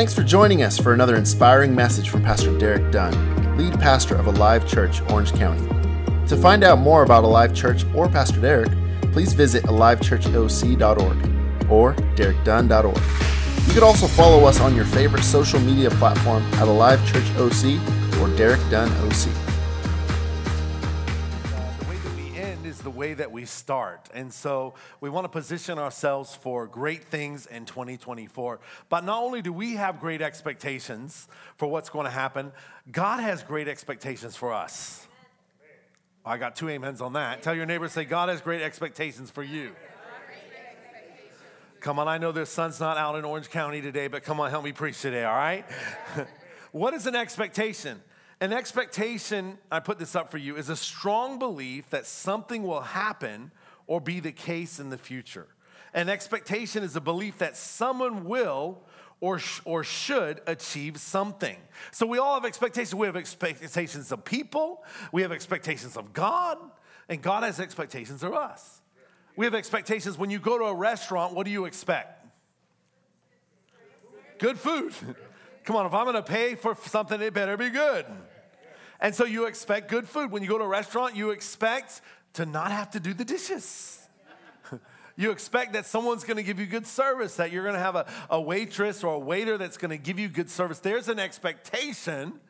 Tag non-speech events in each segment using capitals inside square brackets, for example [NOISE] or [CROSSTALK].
Thanks for joining us for another inspiring message from Pastor Derek Dunn, lead pastor of Alive Church, Orange County. To find out more about Alive Church or Pastor Derek, please visit alivechurchoc.org or derekdunn.org. You could also follow us on your favorite social media platform at Alive Church OC or Derek Dunn OC. Way that we start. And so we want to position ourselves for great things in 2024. But not only do we have great expectations for what's going to happen, God has great expectations for us. I got two amens on that. Tell your neighbor, say, God has great expectations for you. Come on, I know the sun's not out in Orange County today, but come on, help me preach today, all right? [LAUGHS] what is an expectation? An expectation, I put this up for you, is a strong belief that something will happen or be the case in the future. An expectation is a belief that someone will or, sh- or should achieve something. So we all have expectations. We have expectations of people, we have expectations of God, and God has expectations of us. We have expectations. When you go to a restaurant, what do you expect? Good food. [LAUGHS] Come on, if I'm gonna pay for something, it better be good. And so you expect good food. When you go to a restaurant, you expect to not have to do the dishes. [LAUGHS] You expect that someone's gonna give you good service, that you're gonna have a, a waitress or a waiter that's gonna give you good service. There's an expectation,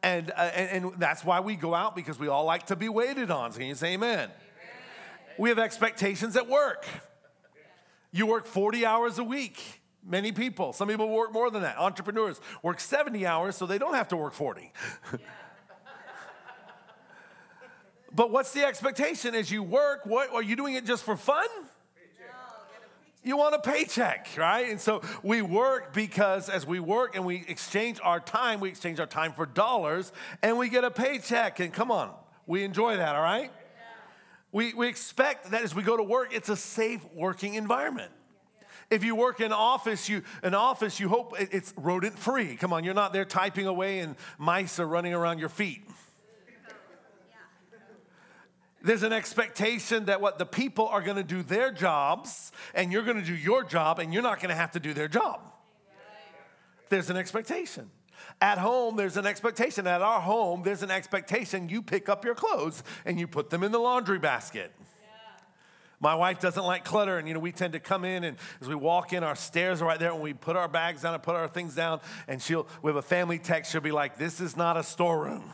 and, uh, and, and that's why we go out because we all like to be waited on. So can you say amen? We have expectations at work. You work 40 hours a week. Many people, some people work more than that. Entrepreneurs work 70 hours so they don't have to work 40. [LAUGHS] but what's the expectation as you work? What are you doing it just for fun? You want a paycheck, right? And so we work because as we work and we exchange our time, we exchange our time for dollars and we get a paycheck. And come on, we enjoy that, all right? We, we expect that as we go to work, it's a safe working environment. If you work in office, you an office, you hope it's rodent free. Come on, you're not there typing away and mice are running around your feet. There's an expectation that what the people are going to do their jobs and you're going to do your job and you're not going to have to do their job. There's an expectation. At home, there's an expectation. At our home, there's an expectation you pick up your clothes and you put them in the laundry basket. My wife doesn't like clutter, and you know, we tend to come in and as we walk in, our stairs are right there, and we put our bags down and put our things down, and she'll, we have a family text, she'll be like, This is not a storeroom.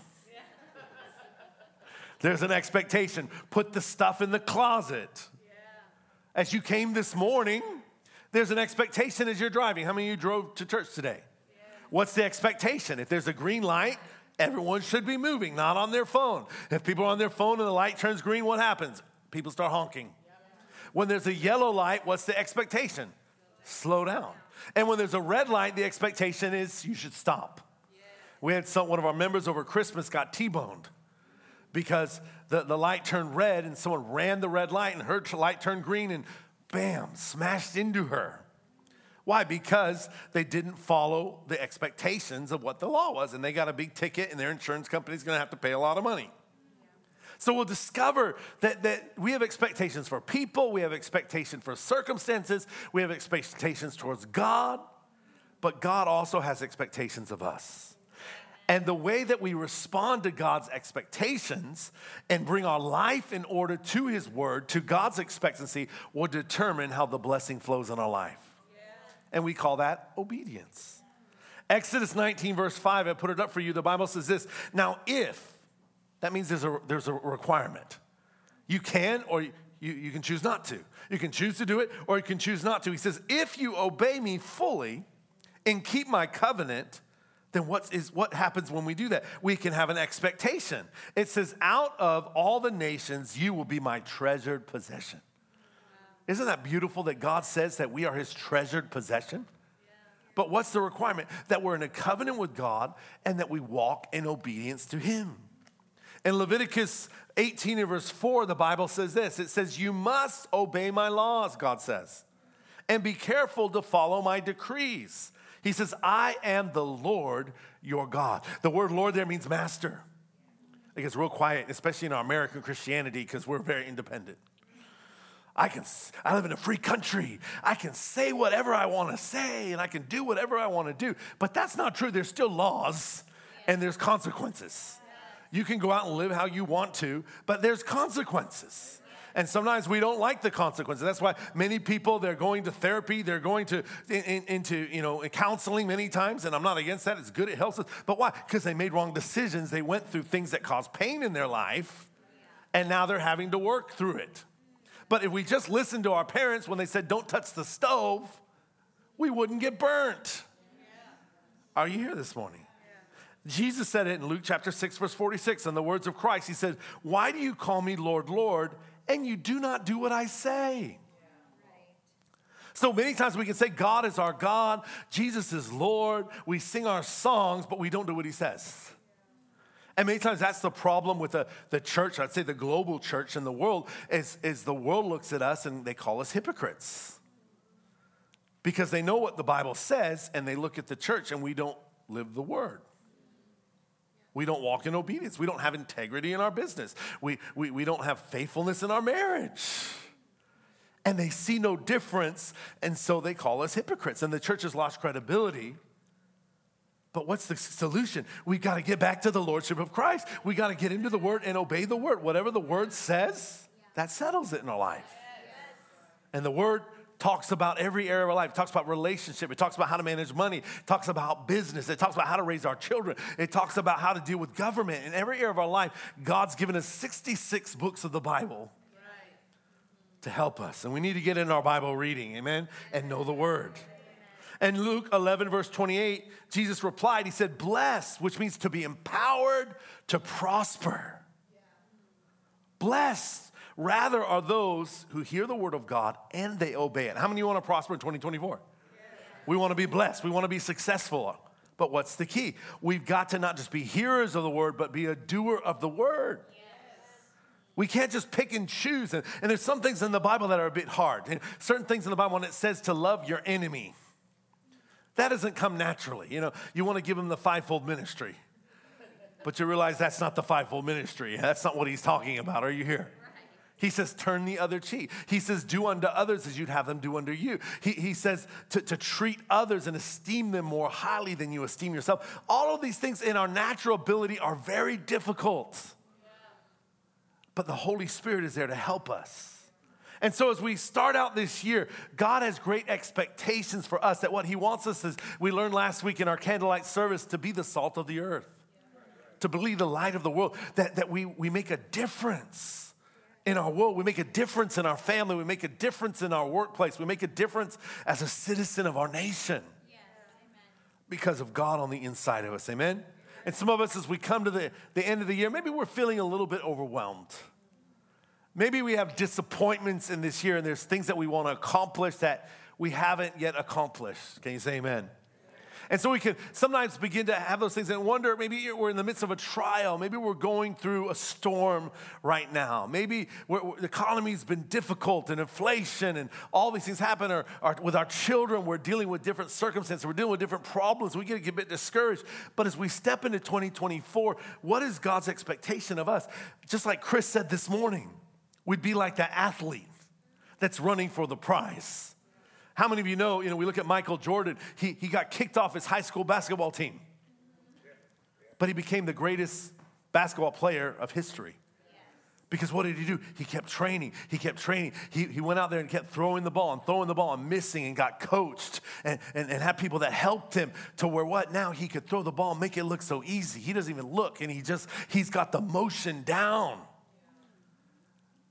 There's an expectation. Put the stuff in the closet. As you came this morning, there's an expectation as you're driving. How many of you drove to church today? What's the expectation? If there's a green light, everyone should be moving, not on their phone. If people are on their phone and the light turns green, what happens? People start honking. When there's a yellow light, what's the expectation? Slow down. And when there's a red light, the expectation is you should stop. We had some, one of our members over Christmas got T boned because the, the light turned red and someone ran the red light and her light turned green and bam, smashed into her. Why? Because they didn't follow the expectations of what the law was and they got a big ticket and their insurance company's gonna have to pay a lot of money. So we'll discover that, that we have expectations for people, we have expectations for circumstances, we have expectations towards God, but God also has expectations of us. And the way that we respond to God's expectations and bring our life in order to His word, to God's expectancy, will determine how the blessing flows in our life. And we call that obedience. Exodus 19, verse 5, I put it up for you. The Bible says this Now, if, that means there's a, there's a requirement. You can or you, you can choose not to. You can choose to do it or you can choose not to. He says, If you obey me fully and keep my covenant, then what is what happens when we do that? We can have an expectation. It says, "Out of all the nations, you will be my treasured possession." Isn't that beautiful that God says that we are His treasured possession? But what's the requirement? That we're in a covenant with God and that we walk in obedience to Him. In Leviticus 18 and verse 4, the Bible says this it says, You must obey my laws, God says, and be careful to follow my decrees. He says, I am the Lord your God. The word Lord there means master. It gets real quiet, especially in our American Christianity, because we're very independent. I can I live in a free country. I can say whatever I want to say and I can do whatever I want to do. But that's not true. There's still laws and there's consequences. You can go out and live how you want to, but there's consequences. And sometimes we don't like the consequences. That's why many people they're going to therapy, they're going to in, in, into you know counseling many times. And I'm not against that; it's good, it helps us. But why? Because they made wrong decisions. They went through things that caused pain in their life, and now they're having to work through it. But if we just listened to our parents when they said, "Don't touch the stove," we wouldn't get burnt. Are you here this morning? Jesus said it in Luke chapter 6, verse 46, in the words of Christ. He said, Why do you call me Lord, Lord, and you do not do what I say. So many times we can say God is our God, Jesus is Lord. We sing our songs, but we don't do what he says. And many times that's the problem with the, the church, I'd say the global church in the world, is, is the world looks at us and they call us hypocrites. Because they know what the Bible says and they look at the church and we don't live the word. We don't walk in obedience. We don't have integrity in our business. We, we, we don't have faithfulness in our marriage. And they see no difference, and so they call us hypocrites. And the church has lost credibility. But what's the solution? We got to get back to the lordship of Christ. We got to get into the word and obey the word. Whatever the word says, that settles it in our life. And the word talks about every area of our life. It talks about relationship. It talks about how to manage money. It talks about business. It talks about how to raise our children. It talks about how to deal with government. In every area of our life, God's given us 66 books of the Bible to help us. And we need to get in our Bible reading, amen, and know the word. And Luke 11, verse 28, Jesus replied, He said, Blessed, which means to be empowered to prosper. Blessed Rather are those who hear the word of God and they obey it. How many of you want to prosper in 2024? Yes. We want to be blessed. We want to be successful. But what's the key? We've got to not just be hearers of the word, but be a doer of the word. We can't just pick and choose. And, and, there's some things in the Bible that are a bit hard. And certain things in the Bible when it says to love your enemy. That doesn't come naturally. You know, you want to give them the fivefold ministry. But you realize that's not the fivefold ministry. That's not what he's talking about. Are you here? He says, turn the other cheek. He says, do unto others as you'd have them do unto you. He, he says to, to treat others and esteem them more highly than you esteem yourself. All of these things in our natural ability are very difficult. But the Holy Spirit is there to help us. And so, as we start out this year, God has great expectations for us that what He wants us is, we learned last week in our candlelight service, to be the salt of the earth, to be the light of the world, that, that we, we make a difference in our world. We make a difference in our family. We make a difference in our workplace. We make a difference as a citizen of our nation yes. because of God on the inside of us. Amen? And some of us, as we come to the, the end of the year, maybe we're feeling a little bit overwhelmed. Maybe we have disappointments in this year and there's things that we want to accomplish that we haven't yet accomplished. Can you say amen? And so we can sometimes begin to have those things and wonder maybe we're in the midst of a trial. Maybe we're going through a storm right now. Maybe the economy's been difficult and inflation and all these things happen. Or, or, with our children, we're dealing with different circumstances, we're dealing with different problems. We get, a bit discouraged. But as we step into 2024, what is God's expectation of us? Just like Chris said this morning, we'd be like that athlete that's running for the prize. How many of you know, you know, we look at Michael Jordan, he, he got kicked off his high school basketball team, but he became the greatest basketball player of history. Because what did he do? He kept training. He kept training. He, he went out there and kept throwing the ball and throwing the ball and missing and got coached and, and, and had people that helped him to where what? Now he could throw the ball and make it look so easy. He doesn't even look and he just, he's got the motion down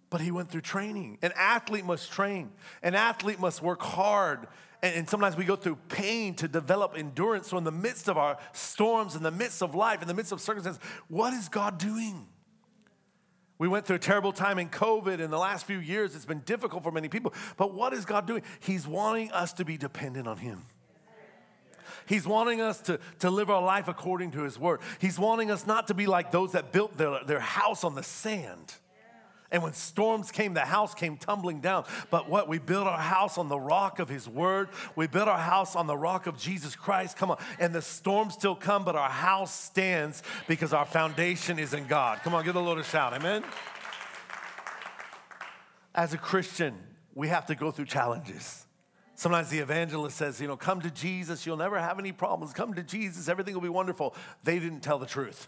but he went through training. An athlete must train, an athlete must work hard. And, and, sometimes we go through pain to develop endurance. So, in the midst of our storms, in the midst of life, in the midst of circumstances, what is God doing? We went through a terrible time in COVID in the last few years. It's been difficult for many people. But what is God doing? He's wanting us to be dependent on Him. He's wanting us to, to live our life according to His word. He's wanting us not to be like those that built their, their house on the sand and when storms came, the house came tumbling down. But what? We built our house on the rock of His Word. We built our house on the rock of Jesus Christ. Come on. And the storms still come, but our house stands because our foundation is in God. Come on, give the Lord a shout. Amen. As a Christian, we have to go through challenges. Sometimes the evangelist says, you know, come to Jesus, you'll never have any problems. Come to Jesus, everything will be wonderful. They didn't tell the truth.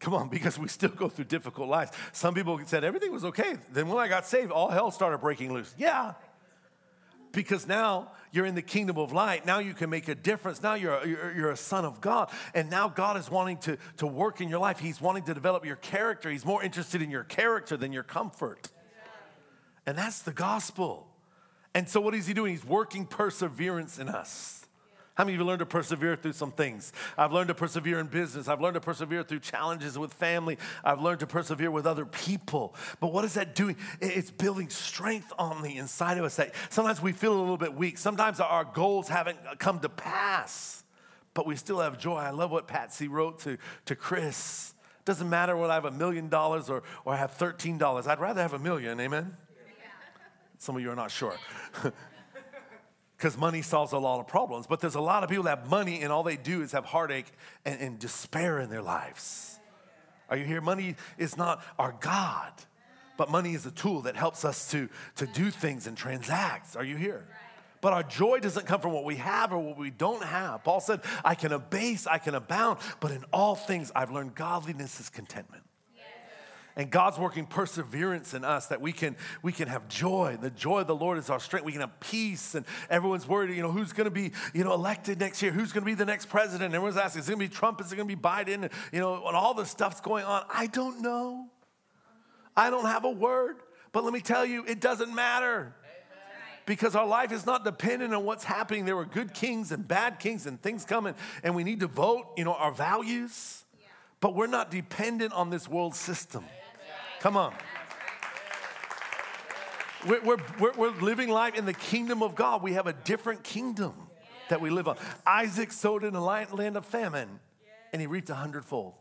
Come on, because we still go through difficult lives. Some people said everything was okay. Then when I got saved, all hell started breaking loose. Yeah. Because now you're in the kingdom of light. Now you can make a difference. Now you're, you're, you're, a son of God. And now God is wanting to, to work in your life. He's wanting to develop your character. He's more interested in your character than your comfort. And that's the gospel. And so, what is He doing? He's working perseverance in us. How many of you learned to persevere through some things? I've learned to persevere in business. I've learned to persevere through challenges with family. I've learned to persevere with other people. But what is that doing? It's building strength on the inside of us that sometimes we feel a little bit weak. Sometimes our goals haven't come to pass, but we still have joy. I love what Patsy wrote to, to Chris. Doesn't matter whether I have a million dollars or, or I have $13. I'd rather have a million, amen? Some of you are not sure. [LAUGHS] because money solves a lot of problems. But there's a lot of people that have money and all they do is have heartache and, and despair in their lives. Are you here? Money is not our God, but money is a tool that helps us to, to do things and transact. Are you here? But our joy doesn't come from what we have or what we don't have. Paul said, I can abase, I can abound, but in all things I've learned godliness is contentment and God's working perseverance in us that we can we can have joy. The joy of the Lord is our strength. We can have peace, and everyone's worried. You know, who's going to be you know elected next year? Who's going to be the next president? Everyone's asking, is it going to be Trump? Is it going to be Biden? You know, and all the stuff's going on. I don't know. I don't have a word, but let me tell you, it doesn't matter because our life is not dependent on what's happening. There were good kings and bad kings and things coming, and we need to vote, you know, our values. But we're not dependent on this world system. Come on. We're, we're, we're, living life in the kingdom of God. We have a different kingdom that we live on. Isaac sowed in a land of famine, and he reaped a hundredfold.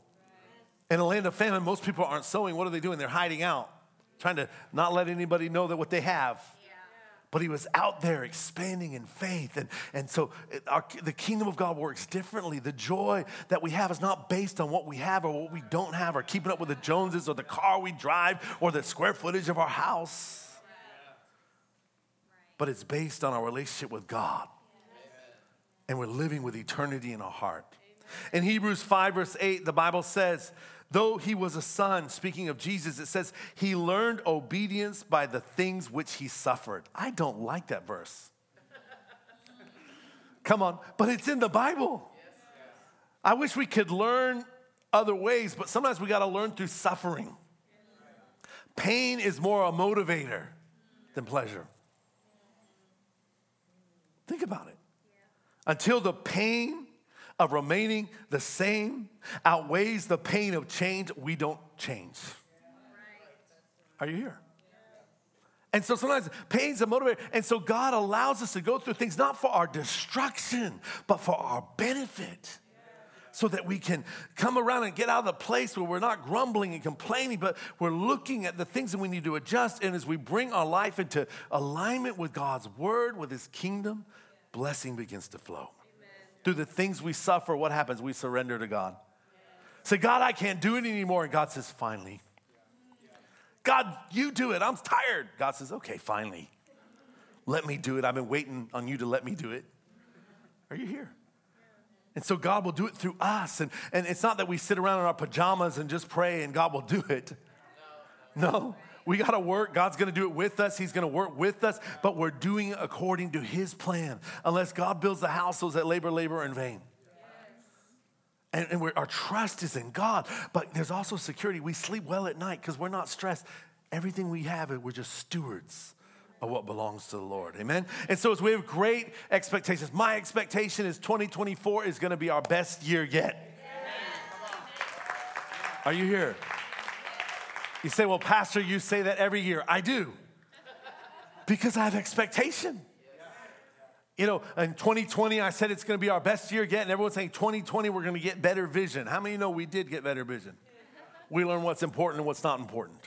In a land of famine, most people aren't sowing. What are they doing? They're hiding out, trying to not let anybody know that what they have but he was out there expanding in faith. And, and so our, the kingdom of God works differently. The joy that we have is not based on what we have or what we don't have, or keeping up with the Joneses, or the car we drive, or the square footage of our house. But it's based on our relationship with God. And we're living with eternity in our heart. In Hebrews 5, verse 8, the Bible says, Though he was a son, speaking of Jesus, it says he learned obedience by the things which he suffered. I don't like that verse. Come on, but it's in the Bible. I wish we could learn other ways, but sometimes we got to learn through suffering. Pain is more a motivator than pleasure. Think about it. Until the pain of remaining the same outweighs the pain of change, we don't change. Are you here? And so sometimes pain's a motivator. And so God allows us to go through things not for our destruction, but for our benefit. So that we can come around and get out of the place where we're not grumbling and complaining, but we're looking at the things that we need to adjust. And as we bring our life into alignment with God's word, with his kingdom, blessing begins to flow through the things we suffer, what happens? We surrender to God. Say, God, I can't do it anymore. And God says, finally. God, you do it. I'm tired. God says, okay, finally. Let me do it. I've been waiting on you to let me do it. Are you here? And so God will do it through us. And, and it's not that we sit around in our pajamas and just pray and God will do it. No. We got to work. God's going to do it with us. He's going to work with us, but we're doing it according to His plan. Unless God builds the house, those that labor, labor in vain. And, and our trust is in God, but there's also security. We sleep well at night because we're not stressed. Everything we have, we're just stewards of what belongs to the Lord. Amen. And so as we have great expectations, my expectation is 2024 is going to be our best year yet. Are you here? You say, well, Pastor, you say that every year. I do. Because I have expectation. You know, in 2020, I said it's going to be our best year yet, and everyone's saying 2020, we're going to get better vision. How many know we did get better vision? We learned what's important and what's not important.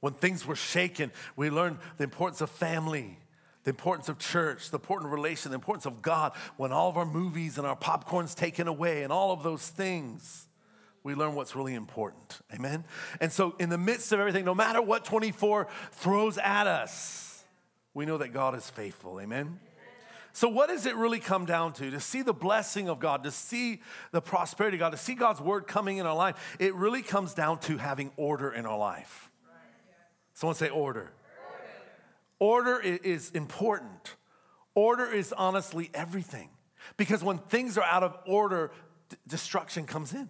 When things were shaken, we learned the importance of family, the importance of church, the importance of relation, the importance of God. When all of our movies and our popcorn's taken away, and all of those things, we learn what's really important. Amen? And so, in the midst of everything, no matter what 24 throws at us, we know that God is faithful. Amen? So, what does it really come down to? To see the blessing of God, to see the prosperity of God, to see God's word coming in our life, it really comes down to having order in our life. Someone say order. Order, is important. Order is honestly everything. Because when things are out of order, d- destruction comes in.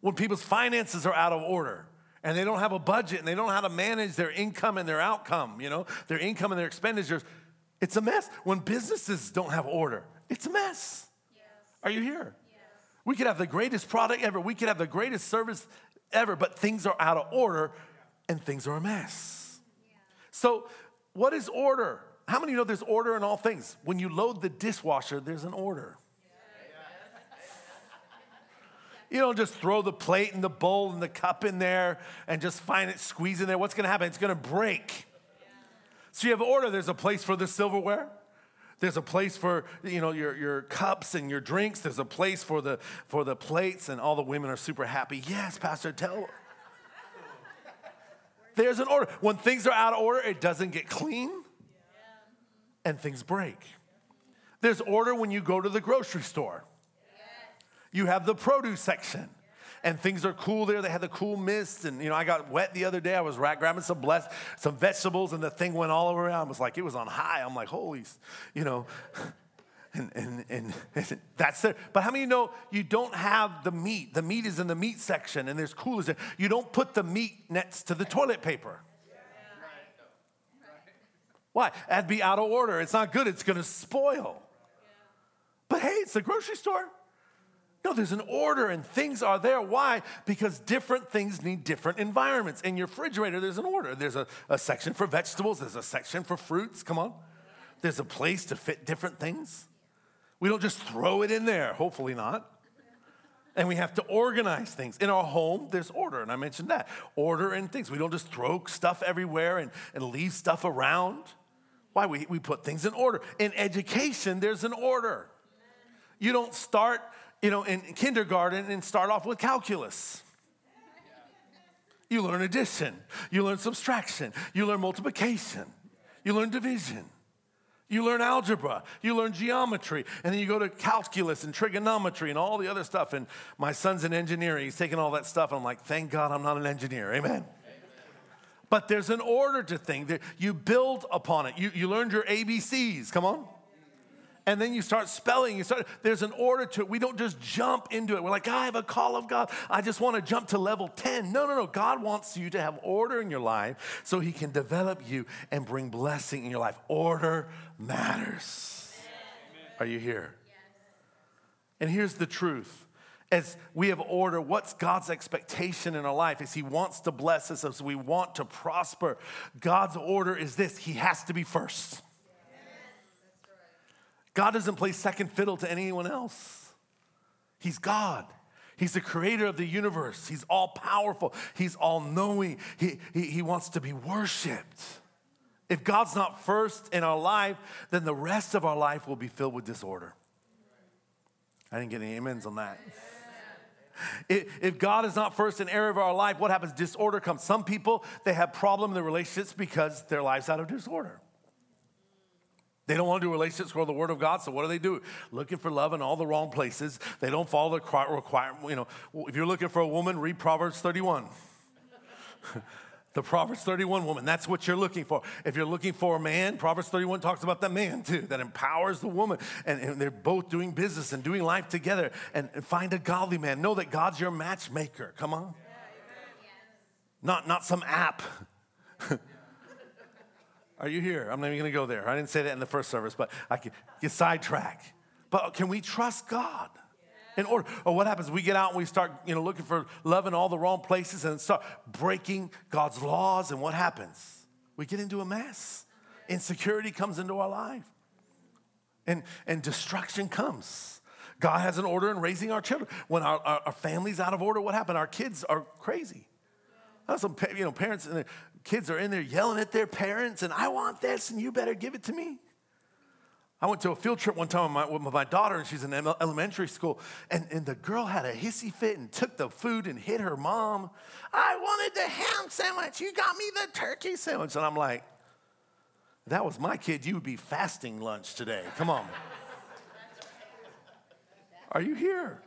When people's finances are out of order, and they don't have a budget and they don't know how to manage their income and their outcome, you know, their income and their expenditures, it's a mess. When businesses don't have order, it's a mess. Yes. Are you here? Yes. We could have the greatest product ever, we could have the greatest service ever, but things are out of order and things are a mess. Yeah. So, what is order? How many know there's order in all things? When you load the dishwasher, there's an order. You don't just throw the plate and the bowl and the cup in there and just find it squeeze in there. What's gonna happen? It's gonna break. So you have order. There's a place for the silverware. There's a place for you know your, your cups and your drinks. There's a place for the for the plates, and all the women are super happy. Yes, Pastor, tell. There's an order. When things are out of order, it doesn't get clean, and things break. There's order when you go to the grocery store. You have the produce section and things are cool there. They had the cool mist, and you know, I got wet the other day. I was grabbing some blessed, some vegetables, and the thing went all over around. It was like it was on high. I'm like, holy, you know. [LAUGHS] And, and, and, and that's there. But how many you know you don't have the meat? The meat is in the meat section, and there's coolers there. You don't put the meat next to the toilet paper. Why? That'd be out of order. It's not good. It's going to spoil. But hey, it's a grocery store. No, there's an order and things are there. Why? Because different things need different environments. In your refrigerator, there's an order. There's a, a section for vegetables, there's a section for fruits. Come on. There's a place to fit different things. We don't just throw it in there, hopefully not. And we have to organize things. In our home, there's order, and I mentioned that. Order in things. We don't just throw stuff everywhere and, and leave stuff around. Why? We, we put things in order. In education, there's an order. You don't start you know, in kindergarten and start off with calculus. You learn addition, you learn subtraction, you learn multiplication, you learn division. You learn algebra, you learn geometry, and then you go to calculus and trigonometry and all the other stuff. And my son's in engineering, he's taking all that stuff. And I'm like, thank God I'm not an engineer. Amen. Amen. But there's an order to things. You build upon it. You, you learned your ABCs. Come on and then you start spelling. You start. There's an order to it. We don't just jump into it. We're like, I have a call of God. I just want to jump to level 10. No, no, no. God wants you to have order in your life so He can develop you and bring blessing in your life. Order matters. Amen. Are you here? Yes. And here's the truth as we have order, what's God's expectation in our life? Is He wants to bless us as we want to prosper. God's order is this He has to be first. God doesn't play second fiddle to anyone else. He's God. He's the creator of the universe. He's all powerful. He's all knowing. He, he, he wants to be worshiped. If God's not first in our life, then the rest of our life will be filled with disorder. I didn't get any amens on that. If God is not first in area of our life, what happens? Disorder comes. Some people, they have problem in their relationships because their life's out of disorder. They don't want to do relationships with the Word of God, so what do they do? Looking for love in all the wrong places. They don't follow the requirement. You know, if you're looking for a woman, read Proverbs 31. [LAUGHS] the Proverbs 31 woman, that's what you're looking for. If you're looking for a man, Proverbs 31 talks about the man too, that empowers the woman. And, and they're both doing business and doing life together. And, and, find a godly man. Know that God's your matchmaker. Come on. Yeah, not, not some app. [LAUGHS] Are you here? I'm not even going to go there. I didn't say that in the first service, but I can get sidetracked. But can we trust God? In order, or what happens? We get out and we start, you know, looking for love in all the wrong places and start breaking God's laws. And what happens? We get into a mess. Insecurity comes into our life, and and destruction comes. God has an order in raising our children. When our, our, our family's out of order, what happened? Our kids are crazy. Some you know parents and kids are in there yelling at their parents, and I want this, and you better give it to me. I went to a field trip one time with my, with my daughter, and she's in elementary school, and, and the girl had a hissy fit and took the food and hit her mom. I wanted the ham sandwich. You got me the turkey sandwich. And I'm like, that was my kid. You would be fasting lunch today. Come on. [LAUGHS] Are you here?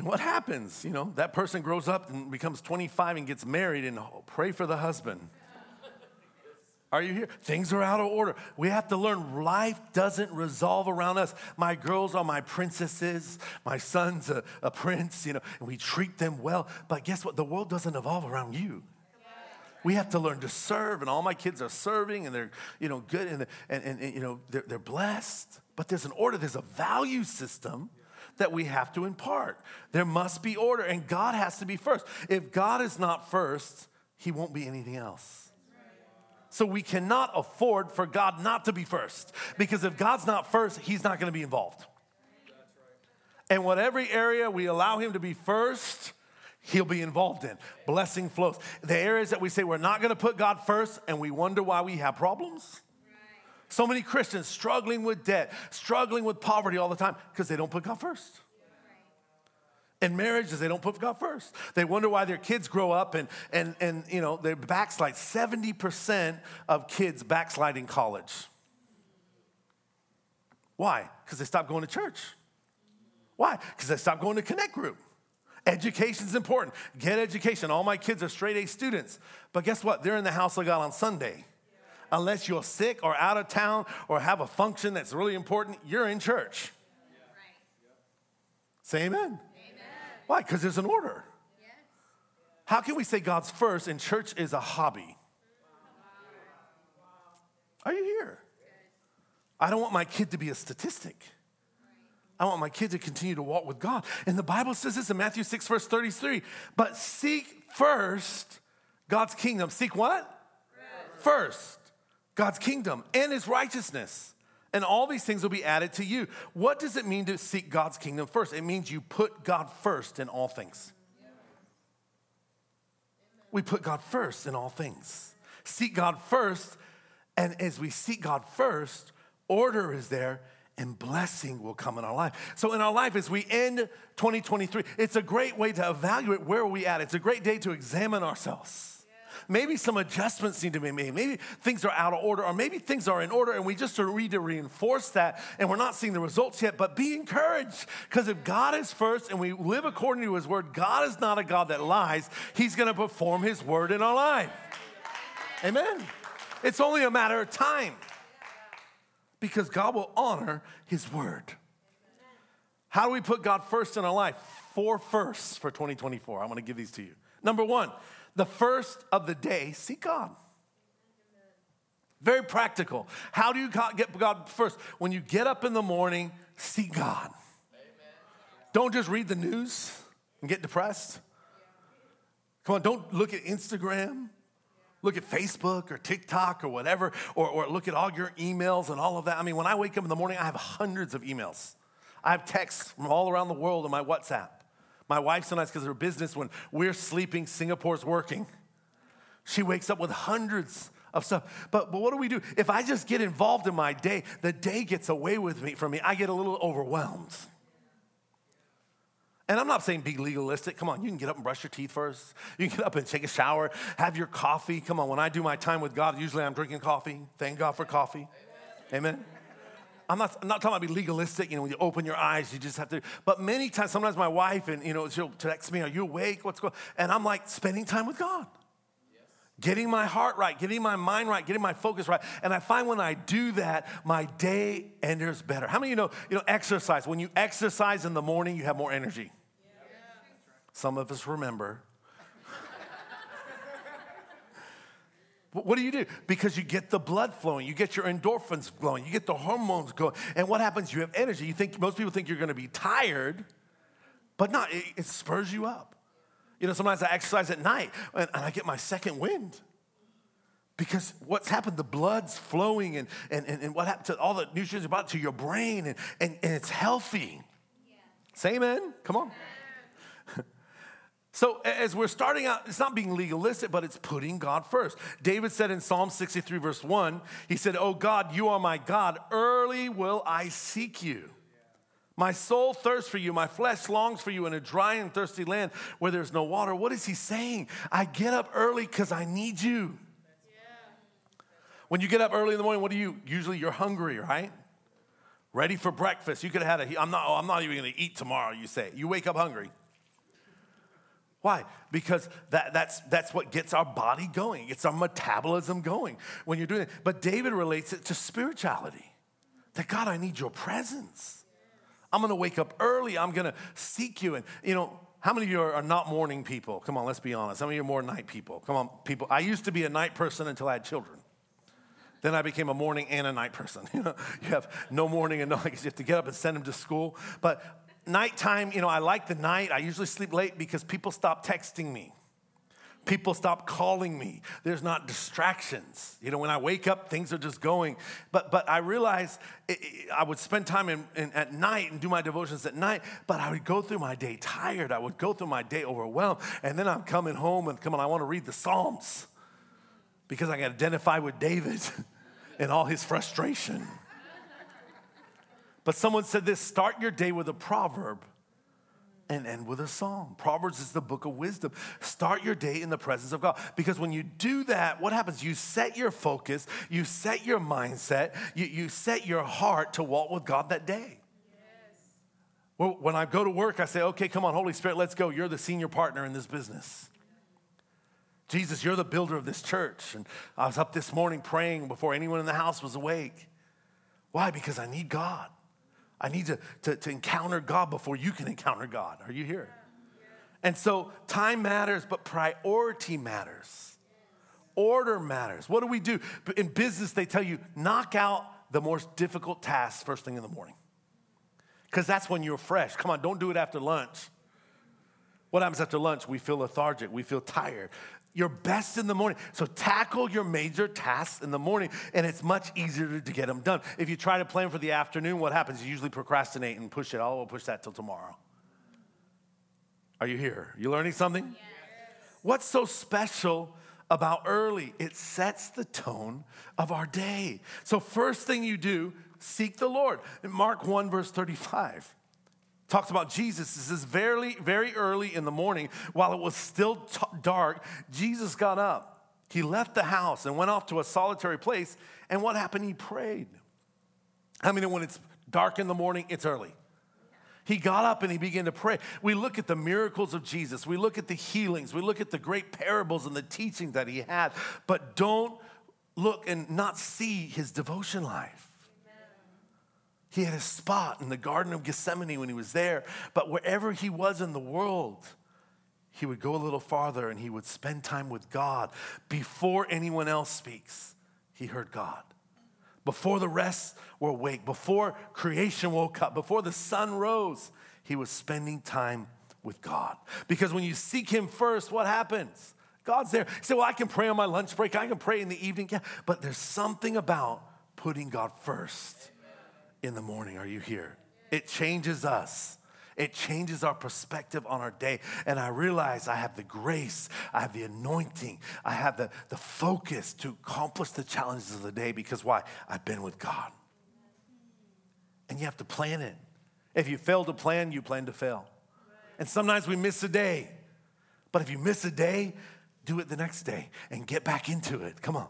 And what happens? You know, that person grows up and becomes 25 and gets married, and pray for the husband. Are you here? Things are out of order. We have to learn life doesn't resolve around us. My girls are my princesses. My son's a, a prince, you know, and we treat them well. But guess what? The world doesn't evolve around you. We have to learn to serve, and all my kids are serving, and they're, you know, good, and, and, and, and you know, they're, they're blessed. But there's an order, there's a value system that we have to impart. There must be order, and God has to be first. If God is not first, He won't be anything else. So we cannot afford for God not to be first. Because if God's not first, He's not going to be involved. And whatever area we allow Him to be first, He'll be involved in. Blessing flows. The areas that we say we're not going to put God first and we wonder why we have problems. So many Christians struggling with debt, struggling with poverty all the time because they don't put God first. In marriages they don't put god first. They wonder why their kids grow up and and and you know they backslide. 70% of kids backslide in college. Why? Because they stop going to church. Why? Because they stop going to connect group. Education is important. Get education. All my kids are straight a students. But guess what? They're in the house of god on sunday unless you're sick or out of town or have a function that's really important you're in church say amen why? Because there's an order. Yes. How can we say God's first and church is a hobby? Are you here? I don't want my kid to be a statistic. I want my kid to continue to walk with God. And the Bible says this in Matthew 6, verse 33 but seek first God's kingdom. Seek what? First. first God's kingdom and his righteousness and all these things will be added to you. What does it mean to seek God's kingdom first? It means you put God first in all things. We put God first in all things. Seek God first, and as we seek God first, order is there and blessing will come in our life. So in our life as we end 2023, it's a great way to evaluate where we at. It's a great day to examine ourselves. Maybe some adjustments need to be made. Maybe things are out of order, or maybe things are in order, and we just need to reinforce that, and we're not seeing the results yet. But be encouraged, because if God is first and we live according to His word, God is not a God that lies. He's going to perform His word in our life. Amen. It's only a matter of time because God will honor His word. How do we put God first in our life? Four firsts for 2024. I'm going to give these to you. Number one, the first of the day, seek God. Very practical. How do you get God first? When you get up in the morning, seek God. Don't just read the news and get depressed. Come on, don't look at Instagram, look at Facebook or TikTok or whatever, or, or look at all your emails and all of that. I mean, when I wake up in the morning, I have hundreds of emails. I have texts from all around the world on my WhatsApp. My wife sometimes, because of her business, when we're sleeping, Singapore's working. She wakes up with hundreds of stuff. But, but what do we do? If I just get involved in my day, the day gets away with me from me. I get a little overwhelmed. And I'm not saying be legalistic. Come on, you can get up and brush your teeth first. You can get up and take a shower, have your coffee. Come on, when I do my time with God, usually I'm drinking coffee. Thank God for coffee. Amen. Amen. I'm not, I'm not talking about be legalistic, you know, when you open your eyes, you just have to. But many times, sometimes my wife, and, you know, she'll text me, Are you awake? What's going And I'm like, spending time with God. Yes. Getting my heart right, getting my mind right, getting my focus right. And I find when I do that, my day enters better. How many of you know, you know, exercise? When you exercise in the morning, you have more energy. Yeah. Some of us remember What do you do? Because you get the blood flowing, you get your endorphins flowing, you get the hormones going. And what happens? You have energy. You think most people think you're going to be tired, but not. It, it, spurs you up. You know, sometimes I exercise at night and, and I get my second wind. Because what's happened, the blood's flowing and, and, and, and what happened to all the nutrients about to your brain and, and, and it's healthy. Yeah. Say amen. Come on. [LAUGHS] So as we're starting out, it's not being legalistic, but it's putting God first. David said in Psalm 63, verse 1, he said, Oh God, you are my God. Early will I seek you. My soul thirsts for you. My flesh longs for you in a dry and thirsty land where there's no water. What is he saying? I get up early because I need you. When you get up early in the morning, what do you usually? You're hungry, right? Ready for breakfast. You could have had a. I'm not. Oh, I'm not even going to eat tomorrow. You say. You wake up hungry. Why? Because that, that's, that's what gets our body going. It's our metabolism going when you're doing it. But David relates it to spirituality. That God, I need your presence. I'm gonna wake up early. I'm gonna seek you. And you know, how many of you are, not morning people? Come on, let's be honest. How many of you are more night people? Come on, people. I used to be a night person until I had children. Then I became a morning and a night person. [LAUGHS] You know, you have no morning and no, you have to get up and send them to school. But nighttime, you know, I like the night. I usually sleep late because people stop texting me. People stop calling me. There's not distractions. You know, when I wake up, things are just going. But but I realized it, it, I would spend time in, in, at night and do my devotions at night. But I would go through my day tired. I would go through my day overwhelmed. And then I'm coming home and come on, I want to read the Psalms because I can identify with David [LAUGHS] and all his frustration. But someone said this start your day with a proverb and end with a song. Proverbs is the book of wisdom. Start your day in the presence of God. Because when you do that, what happens? You set your focus, you set your mindset, you, you set your heart to walk with God that day. Well, when I go to work, I say, okay, come on, Holy Spirit, let's go. You're the senior partner in this business. Jesus, you're the builder of this church. And I was up this morning praying before anyone in the house was awake. Why? Because I need God. I need to, to, to encounter God before you can encounter God. Are you here? And so time matters, but priority matters. Order matters. What do we do? In business, they tell you knock out the most difficult tasks first thing in the morning. Because that's when you're fresh. Come on, don't do it after lunch. What happens after lunch? We feel lethargic, we feel tired your best in the morning. So tackle your major tasks in the morning, and it's much easier to get them done. If you try to plan for the afternoon, what happens? You usually procrastinate and push it. Oh, we'll push that till tomorrow. Are you here? You learning something? Yes. What's so special about early? It sets the tone of our day. So, first thing you do, seek the Lord. In Mark 1, verse 35 talks about Jesus. This is very, very early in the morning. While it was still t- dark, Jesus got up. He left the house and went off to a solitary place. And what happened? He prayed. I mean, when it's dark in the morning, it's early. He got up and he began to pray. We look at the miracles of Jesus, we look at the healings, we look at the great parables and the teaching that he had, but don't look and not see his devotion life. He had a spot in the Garden of Gethsemane when he was there, but wherever he was in the world, he would go a little farther and he would spend time with God. Before anyone else speaks, he heard God. Before the rest were awake, before creation woke up, before the sun rose, he was spending time with God. Because when you seek him first, what happens? God's there. You say, Well, I can pray on my lunch break, I can pray in the evening. Yeah, but there's something about putting God first in the morning. Are you here? It changes us. It changes our perspective on our day. And I realize I have the grace, I have the anointing, I have the, the focus to accomplish the challenges of the day because why? I've been with God. And you have to plan it. If you fail to plan, you plan to fail. And sometimes we miss a day. But if you miss a day, do it the next day and get back into it. Come on.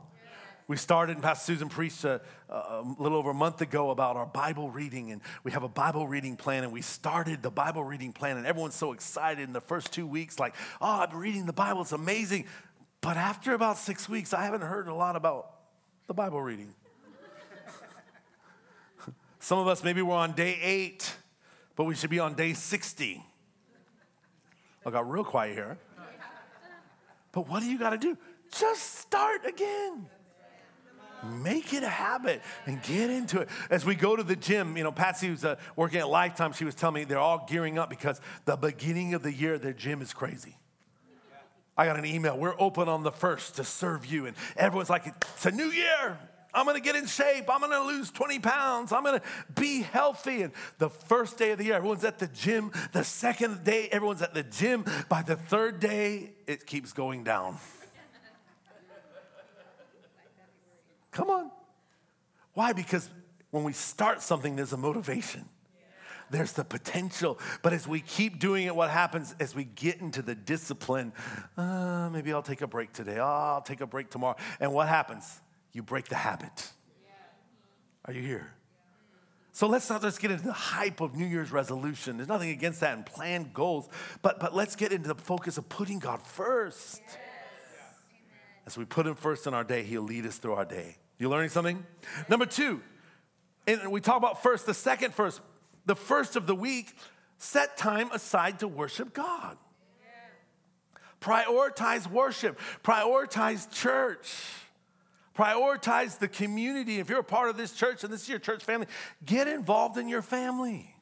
We started, and Pastor Susan preached a, a, little over a month ago about our Bible reading, and we have a Bible reading plan, and we started the Bible reading plan, and everyone's so excited in the first two weeks, like, oh, I'm reading the Bible, it's amazing. But after about six weeks, I haven't heard a lot about the Bible reading. [LAUGHS] Some of us, maybe we're on day eight, but we should be on day 60. I got real quiet here. But what do you got to do? Just start again. Make it a habit and get into it. As we go to the gym, you know, Patsy was uh, working at Lifetime. She was telling me they're all gearing up because the beginning of the year, their gym is crazy. I got an email. We're open on the first to serve you. And everyone's like, it's a new year. I'm gonna get in shape. I'm gonna lose 20 pounds. I'm gonna be healthy. And the first day of the year, everyone's at the gym. The second day, everyone's at the gym. By the third day, it keeps going down. Come on. Why? Because when we start something, there's a motivation there's the potential. But as we keep doing it, what happens as we get into the discipline? Uh, maybe I'll take a break today. Oh, I'll take a break tomorrow. And what happens? You break the habit. Are you here? So let's not just get into the hype of New Year's resolution. There's nothing against that and plan goals, but, but let's get into the focus of putting God first. Yes. As we put Him first in our day, He'll lead us through our day. You learning something? Number two, and we talk about first, the second first, the first of the week, set time aside to worship God. Prioritize worship, prioritize church, prioritize the community. If you're a part of this church and this is your church family, get involved in your family.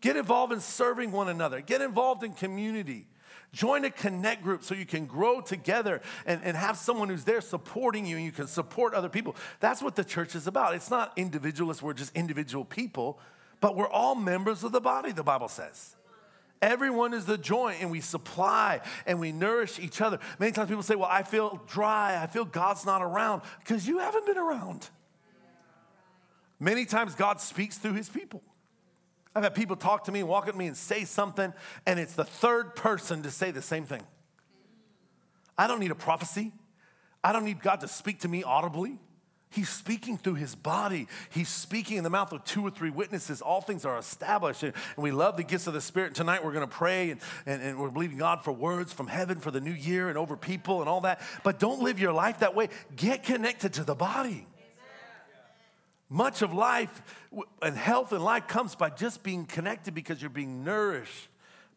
Get involved in serving one another. Get involved in community. Join a connect group so you can grow together and, and have someone who's there supporting you and you can support other people. That's what the church is about. It's not individualists, we're just individual people but we're all members of the body, the Bible says. Everyone is the joint, and we supply and we nourish each other. Many times people say, Well, I feel dry. I feel God's not around because you haven't been around. Many times God speaks through his people. I've had people talk to me, walk at me, and say something, and it's the third person to say the same thing. I don't need a prophecy. I don't need God to speak to me audibly. He's speaking through his body. He's speaking in the mouth of two or three witnesses. All things are established. And, we love the gifts of the Spirit. And Tonight we're going to pray and, and, and we're believing God for words from heaven for the new year and over people and all that. But don't live your life that way. Get connected to the body. Much of life and health and life comes by just being connected because you're being nourished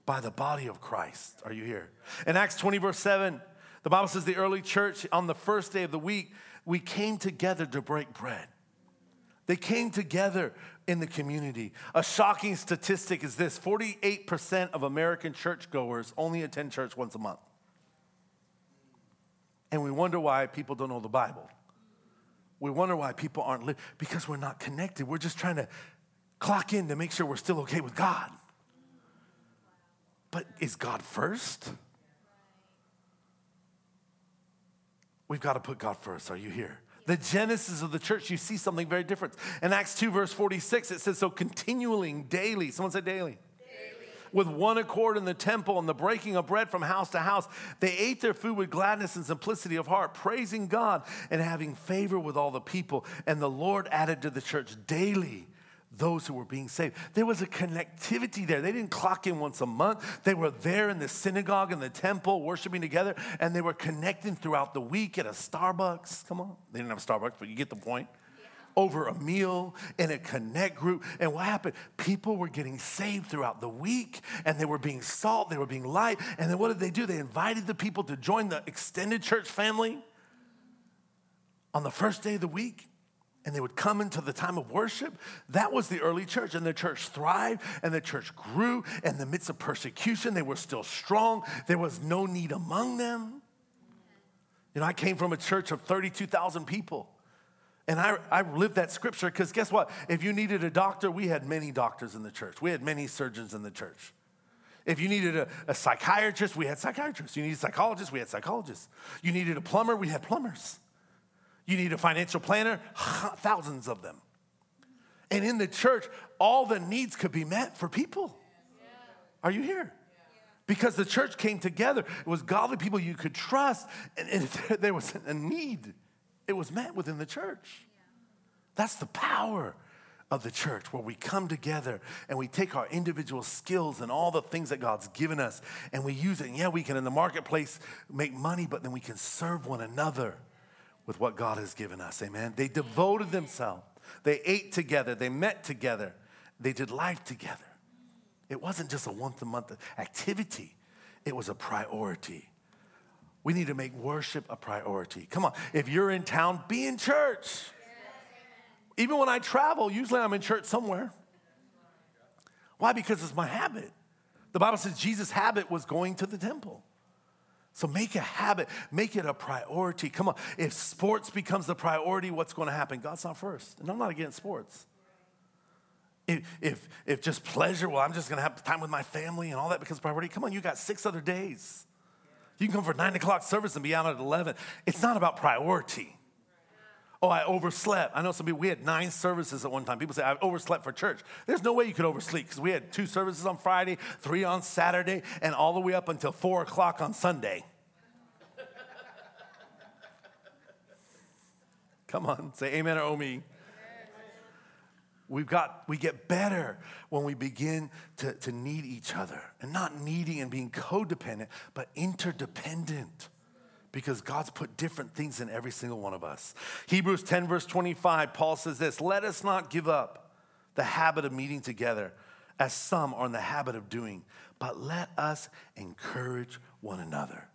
by the body of Christ. Are you here? In Acts 20, verse 7, the Bible says the early church on the first day of the week we came together to break bread. They came together in the community. A shocking statistic is this 48% of American churchgoers only attend church once a month. And we wonder why people don't know the Bible. We wonder why people aren't living because we're not connected. We're just trying to clock in to make sure we're still okay with God. But is God first? We've got to put God first. Are you here? The genesis of the church, you see something very different. In Acts 2, verse 46, it says, So continuing daily, someone said daily. With one accord in the temple and the breaking of bread from house to house, they ate their food with gladness and simplicity of heart, praising God and having favor with all the people. And the Lord added to the church daily those who were being saved. There was a connectivity there. They didn't clock in once a month. They were there in the synagogue and the temple worshiping together, and they were connecting throughout the week at a Starbucks. Come on. They didn't have Starbucks, but you get the point. Over a meal in a connect group. And what happened? People were getting saved throughout the week and they were being salt, they were being light. And then what did they do? They invited the people to join the extended church family on the first day of the week and they would come into the time of worship. That was the early church, and the church thrived and the church grew. In the midst of persecution, they were still strong. There was no need among them. You know, I came from a church of 32,000 people. And I, I lived that scripture because guess what? If you needed a doctor, we had many doctors in the church. We had many surgeons in the church. If you needed a, a psychiatrist, we had psychiatrists. You needed a psychologist, we had psychologists. You needed a plumber, we had plumbers. You need a financial planner, [LAUGHS] thousands of them. And in the church, all the needs could be met for people. Are you here? Because the church came together. It was godly people you could trust, and if [LAUGHS] there was a need, it was met within the church. That's the power of the church where we come together and we take our individual skills and all the things that God's given us and we use it. And yeah, we can in the marketplace make money, but then we can serve one another with what God has given us. Amen. They devoted themselves. They ate together. They met together. They did life together. It wasn't just a once a month activity, it was a priority. We need to make worship a priority. Come on, if you're in town, be in church. Even when I travel, usually I'm in church somewhere. Why? Because it's my habit. The Bible says Jesus' habit was going to the temple. So make a habit, make it a priority. Come on, if sports becomes the priority, what's going to happen? God's not first. And I'm not against sports. If, if, if just pleasure, well, I'm just going to have time with my family and all that becomes priority. Come on, you got six other days. You can come for nine o'clock service and be out at 11. It's not about priority. Oh, I overslept. I know some people, we had nine services at one time. People say, I overslept for church. There's no way you could oversleep because we had two services on Friday, three on Saturday, and all the way up until four o'clock on Sunday. [LAUGHS] Come on, say amen or oh me. We've got, we get better when we begin to, to need each other and not needing and being codependent, but interdependent because God's put different things in every single one of us. Hebrews 10, verse 25, Paul says this Let us not give up the habit of meeting together as some are in the habit of doing, but let us encourage one another.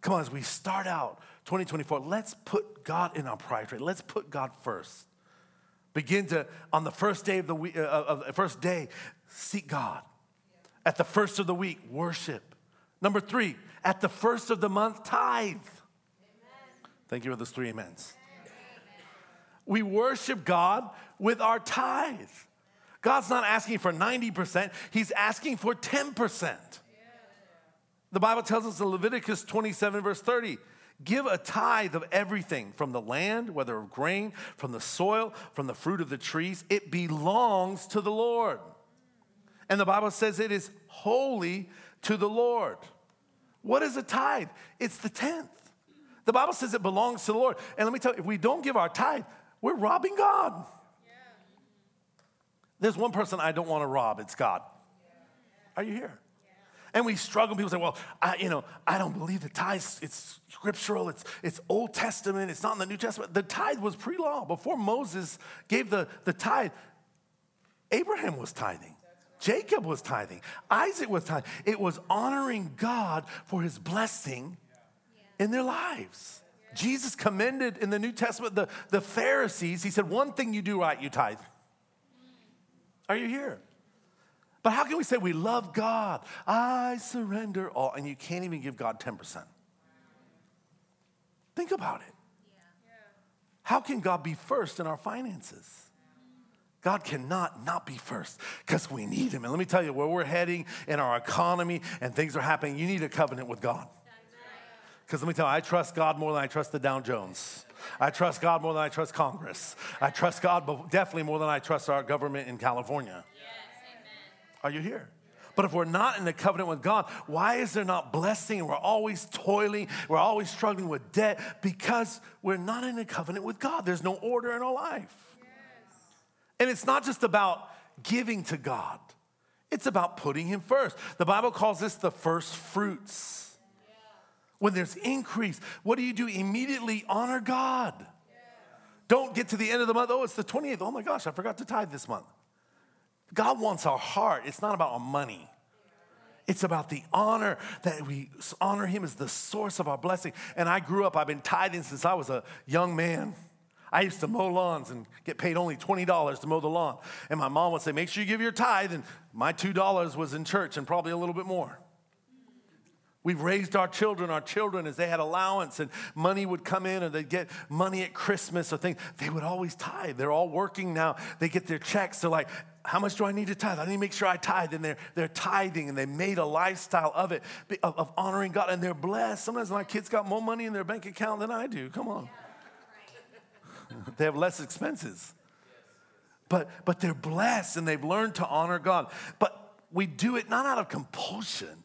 Come on, as we start out 2024, let's put God in our priority. Let's put God first. Begin to, on the first day of the week, uh, of the first day, seek God. At the first of the week, worship. Number three, at the first of the month, tithe. Amen. Thank you for those three amens. Amen. We worship God with our tithe. God's not asking for 90%, He's asking for 10%. The Bible tells us in Leviticus 27, verse 30 give a tithe of everything from the land, whether of grain, from the soil, from the fruit of the trees. It belongs to the Lord. And the Bible says it is holy to the Lord. What is a tithe? It's the tenth. The Bible says it belongs to the Lord. And let me tell you, if we don't give our tithe, we're robbing God. Yeah. There's one person I don't want to rob, it's God. Are you here? And we struggle. People say, well, I, you know, I don't believe the tithe. It's scriptural. It's, it's Old Testament. It's not in the New Testament. The tithe was pre-law. Before Moses gave the, the tithe, Abraham was tithing. Jacob was tithing. Isaac was tithing. It was honoring God for his blessing in their lives. Jesus commended in the New Testament the, the Pharisees. He said, One thing you do right, you tithe. Are you here? But how can we say we love God? I surrender all, and you can't even give God 10%? Think about it. How can God be first in our finances? God cannot not be first because we need Him. And let me tell you, where we're heading in our economy and things are happening, you need a covenant with God. Because let me tell you, I trust God more than I trust the Dow Jones. I trust God more than I trust Congress. I trust God definitely more than I trust our government in California. Yes, are you here? But if we're not in the covenant with God, why is there not blessing? We're always toiling, we're always struggling with debt because we're not in a covenant with God. There's no order in our life. And it's not just about giving to God, it's about putting Him first. The Bible calls this the first fruits. When there's increase, what do you do? Immediately honor God. Don't get to the end of the month. Oh, it's the 28th. Oh my gosh, I forgot to tithe this month. God wants our heart. It's not about our money. It's about the honor that we honor Him as the source of our blessing. And I grew up, I've been tithing since I was a young man. I used to mow lawns and get paid only $20 to mow the lawn. And my mom would say, Make sure you give your tithe. And my $2 was in church and probably a little bit more. We've raised our children, our children, as they had allowance and money would come in and they'd get money at Christmas or things. They would always tithe. They're all working now. They get their checks. They're like, how much do I need to tithe? I need to make sure I tithe. And they're, they're tithing and they made a lifestyle of it, of, of honoring God. And they're blessed. Sometimes my kids got more money in their bank account than I do. Come on [LAUGHS] they have less expenses. But, but they're blessed and they've learned to honor God. But we do it not out of compulsion.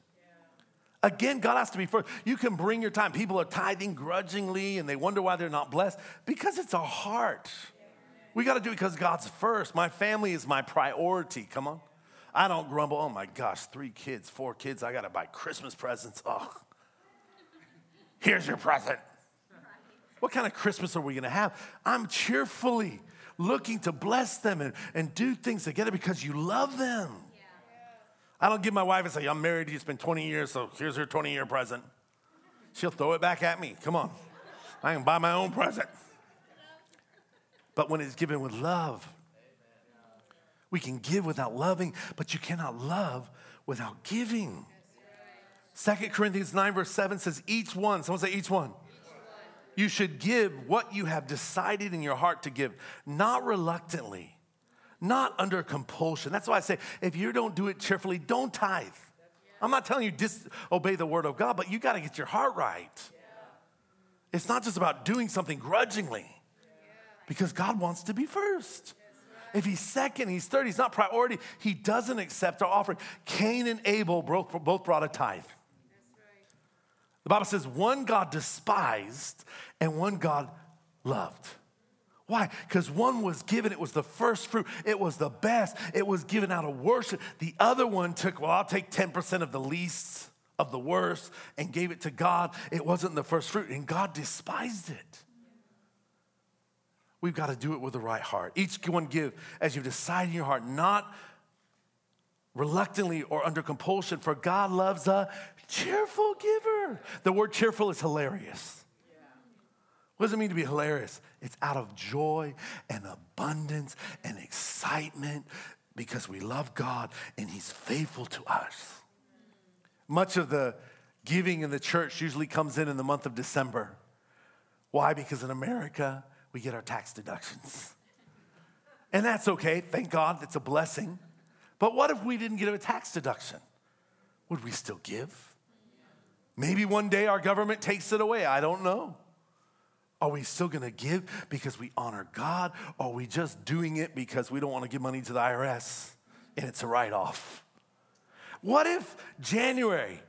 Again, God has to be first. You can bring your time. People are tithing grudgingly and they wonder why they're not blessed because it's our heart. We got to do it because God's first. My family is my priority. Come on. I don't grumble. Oh my gosh, three kids, four kids. I got to buy Christmas presents. [LAUGHS] Oh, here's your present. What kind of Christmas are we going to have? I'm cheerfully looking to bless them and, and do things together because you love them. I don't give my wife and say, I'm married, it's been 20 years, so here's her 20 year present. She'll throw it back at me. Come on. I can buy my own present. But when it's given with love, we can give without loving, but you cannot love without giving. Second Corinthians 9, verse 7 says, Each one, someone say, each one. You should give what you have decided in your heart to give, not reluctantly, not under compulsion. That's why I say, if you don't do it cheerfully, don't tithe. I'm not telling you disobey the word of God, but you got to get your heart right. It's not just about doing something grudgingly, because God wants to be first. If he's second, he's third, he's not priority, he doesn't accept our offering. Cain and Abel both, both brought a tithe. The Bible says one God despised and one God loved. Why? Because one was given, it was the first fruit, it was the best, it was given out of worship. The other one took, well, I'll take 10% of the least, of the worst, and gave it to God. It wasn't the first fruit, and God despised it. We've got to do it with the right heart. Each one give as you decide in your heart, not reluctantly or under compulsion, for God loves a cheerful giver. The word cheerful is hilarious. What does it mean to be hilarious? It's out of joy and abundance and excitement because we love God and He's faithful to us. Much of the giving in the church usually comes in in the month of December. Why? Because in America, we get our tax deductions. And that's okay. Thank God, it's a blessing. But what if we didn't get a tax deduction? Would we still give? Maybe one day our government takes it away. I don't know. Are we still going to give because we honor God? Or are we just doing it because we don't want to give money to the IRS and it's a write off? What if January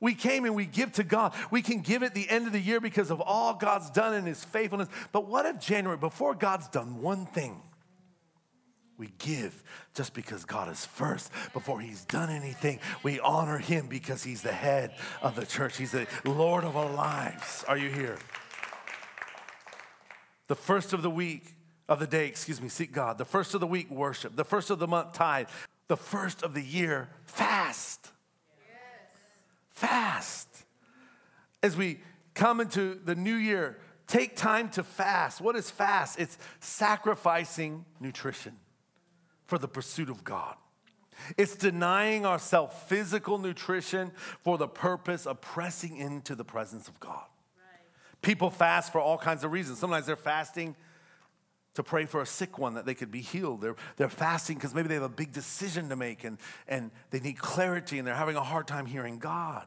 we came and we give to God? We can give at the end of the year because of all God's done in His faithfulness. But what if January, before God's done one thing, we give just because God is first. Before He's done anything, we honor Him because He's the head of the church. He's the Lord of our lives. Are you here? The first of the week, of the day, excuse me, seek God. The first of the week, worship. The first of the month, tithe. The first of the year, fast. Yes. Fast. As we come into the new year, take time to fast. What is fast? It's sacrificing nutrition for the pursuit of God. It's denying ourselves physical nutrition for the purpose of pressing into the presence of God. People fast for all kinds of reasons. Sometimes they're fasting to pray for a sick one that they could be healed. They're, they're fasting because maybe they have a big decision to make and, and they need clarity and they're having a hard time hearing God.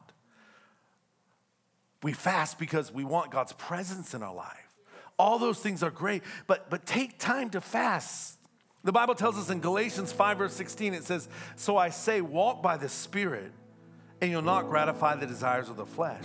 We fast because we want God's presence in our life. All those things are great, but, but take time to fast the Bible tells us in Galatians 5, verse 16, it says, So I say, walk by the Spirit, and you'll not gratify the desires of the flesh.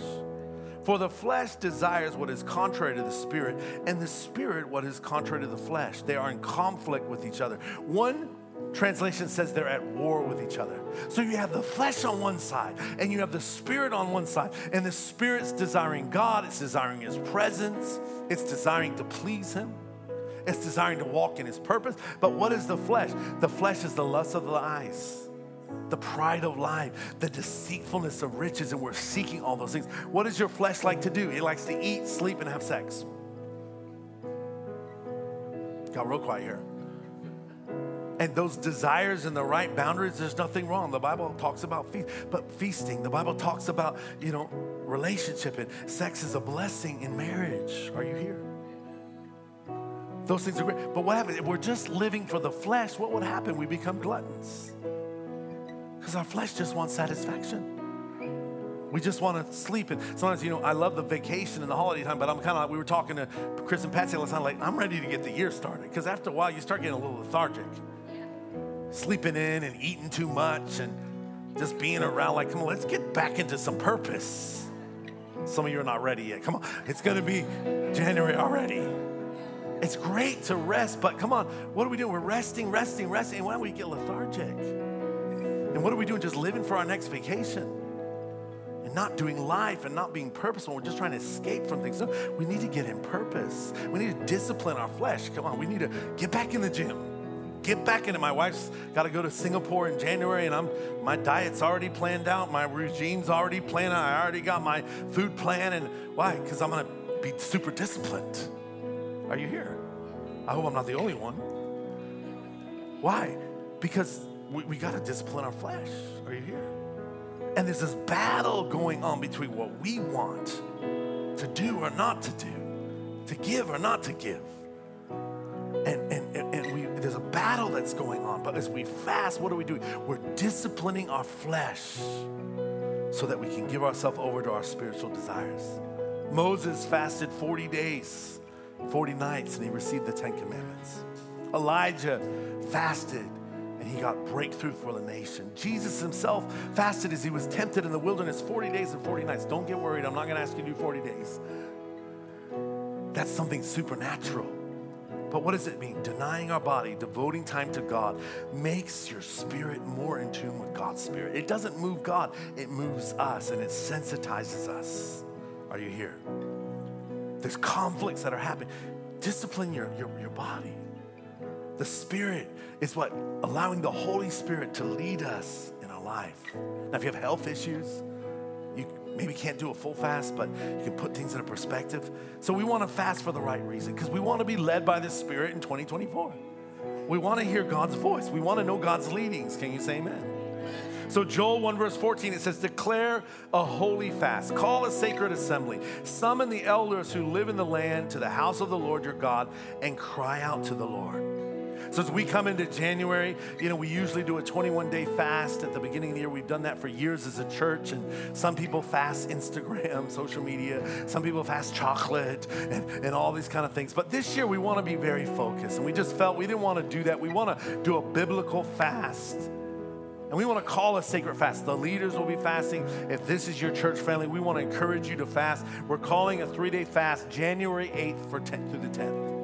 For the flesh desires what is contrary to the spirit, and the spirit what is contrary to the flesh. They are in conflict with each other. One translation says they're at war with each other. So you have the flesh on one side, and you have the spirit on one side, and the spirit's desiring God, it's desiring His presence, it's desiring to please Him. It's desiring to walk in his purpose. But what is the flesh? The flesh is the lust of the eyes, the pride of life, the deceitfulness of riches, and we're seeking all those things. What does your flesh like to do? It likes to eat, sleep, and have sex. Got real quiet here. And those desires and the right boundaries, there's nothing wrong. The Bible talks about feast, but feasting. The Bible talks about, you know, relationship and sex is a blessing in marriage. Are you here? Those things are great. But what happens? If we're just living for the flesh, what would happen? We become gluttons. Because our flesh just wants satisfaction. We just want to sleep. And sometimes, you know, I love the vacation and the holiday time, but I'm kind of like, we were talking to Chris and Patsy last time, like, I'm ready to get the year started. Because after a while, you start getting a little lethargic. Sleeping in and eating too much and just being around, like, come on, let's get back into some purpose. Some of you are not ready yet. Come on, it's going to be January already. It's great to rest, but come on, what are we doing? We're resting, resting, resting. Why do we get lethargic? And what are we doing? Just living for our next vacation and not doing life and not being purposeful. We're just trying to escape from things. No, we need to get in purpose. We need to discipline our flesh. Come on, we need to get back in the gym. Get back in it. My wife's got to go to Singapore in January, and I'm my diet's already planned out. My regime's already planned out. I already got my food plan. And why? Because I'm gonna be super disciplined. Are you here? I hope I'm not the only one. Why? Because we, we got to discipline our flesh. Are you here? And there's this battle going on between what we want to do or not to do, to give or not to give. And, and, and, and we, there's a battle that's going on. But as we fast, what are we doing? We're disciplining our flesh so that we can give ourselves over to our spiritual desires. Moses fasted 40 days, 40 nights, and he received the Ten Commandments. Elijah fasted and he got breakthrough for the nation. Jesus himself fasted as he was tempted in the wilderness 40 days and 40 nights. Don't get worried, I'm not gonna ask you to do 40 days. That's something supernatural. But what does it mean? Denying our body, devoting time to God makes your spirit more in tune with God's spirit. It doesn't move God, it moves us and it sensitizes us. Are you here? There's conflicts that are happening. Discipline your, your, your body. The Spirit is what allowing the Holy Spirit to lead us in our life. Now, if you have health issues, you maybe can't do a full fast, but you can put things in a perspective. So, we want to fast for the right reason because we want to be led by the Spirit in 2024. We want to hear God's voice, we want to know God's leadings. Can you say amen? So, Joel 1 verse 14, it says, Declare a holy fast, call a sacred assembly, summon the elders who live in the land to the house of the Lord your God, and cry out to the Lord. So as we come into January, you know, we usually do a 21 day fast at the beginning of the year. We've done that for years as a church, and some people fast Instagram, [LAUGHS] social media, some people fast chocolate, and, and all these kind of things. But this year, we want to be very focused, and we just felt we didn't want to do that. We want to do a biblical fast. And we want to call a sacred fast. The leaders will be fasting. If this is your church family, we want to encourage you to fast. We're calling a three day fast January 8th for 10th through the 10th.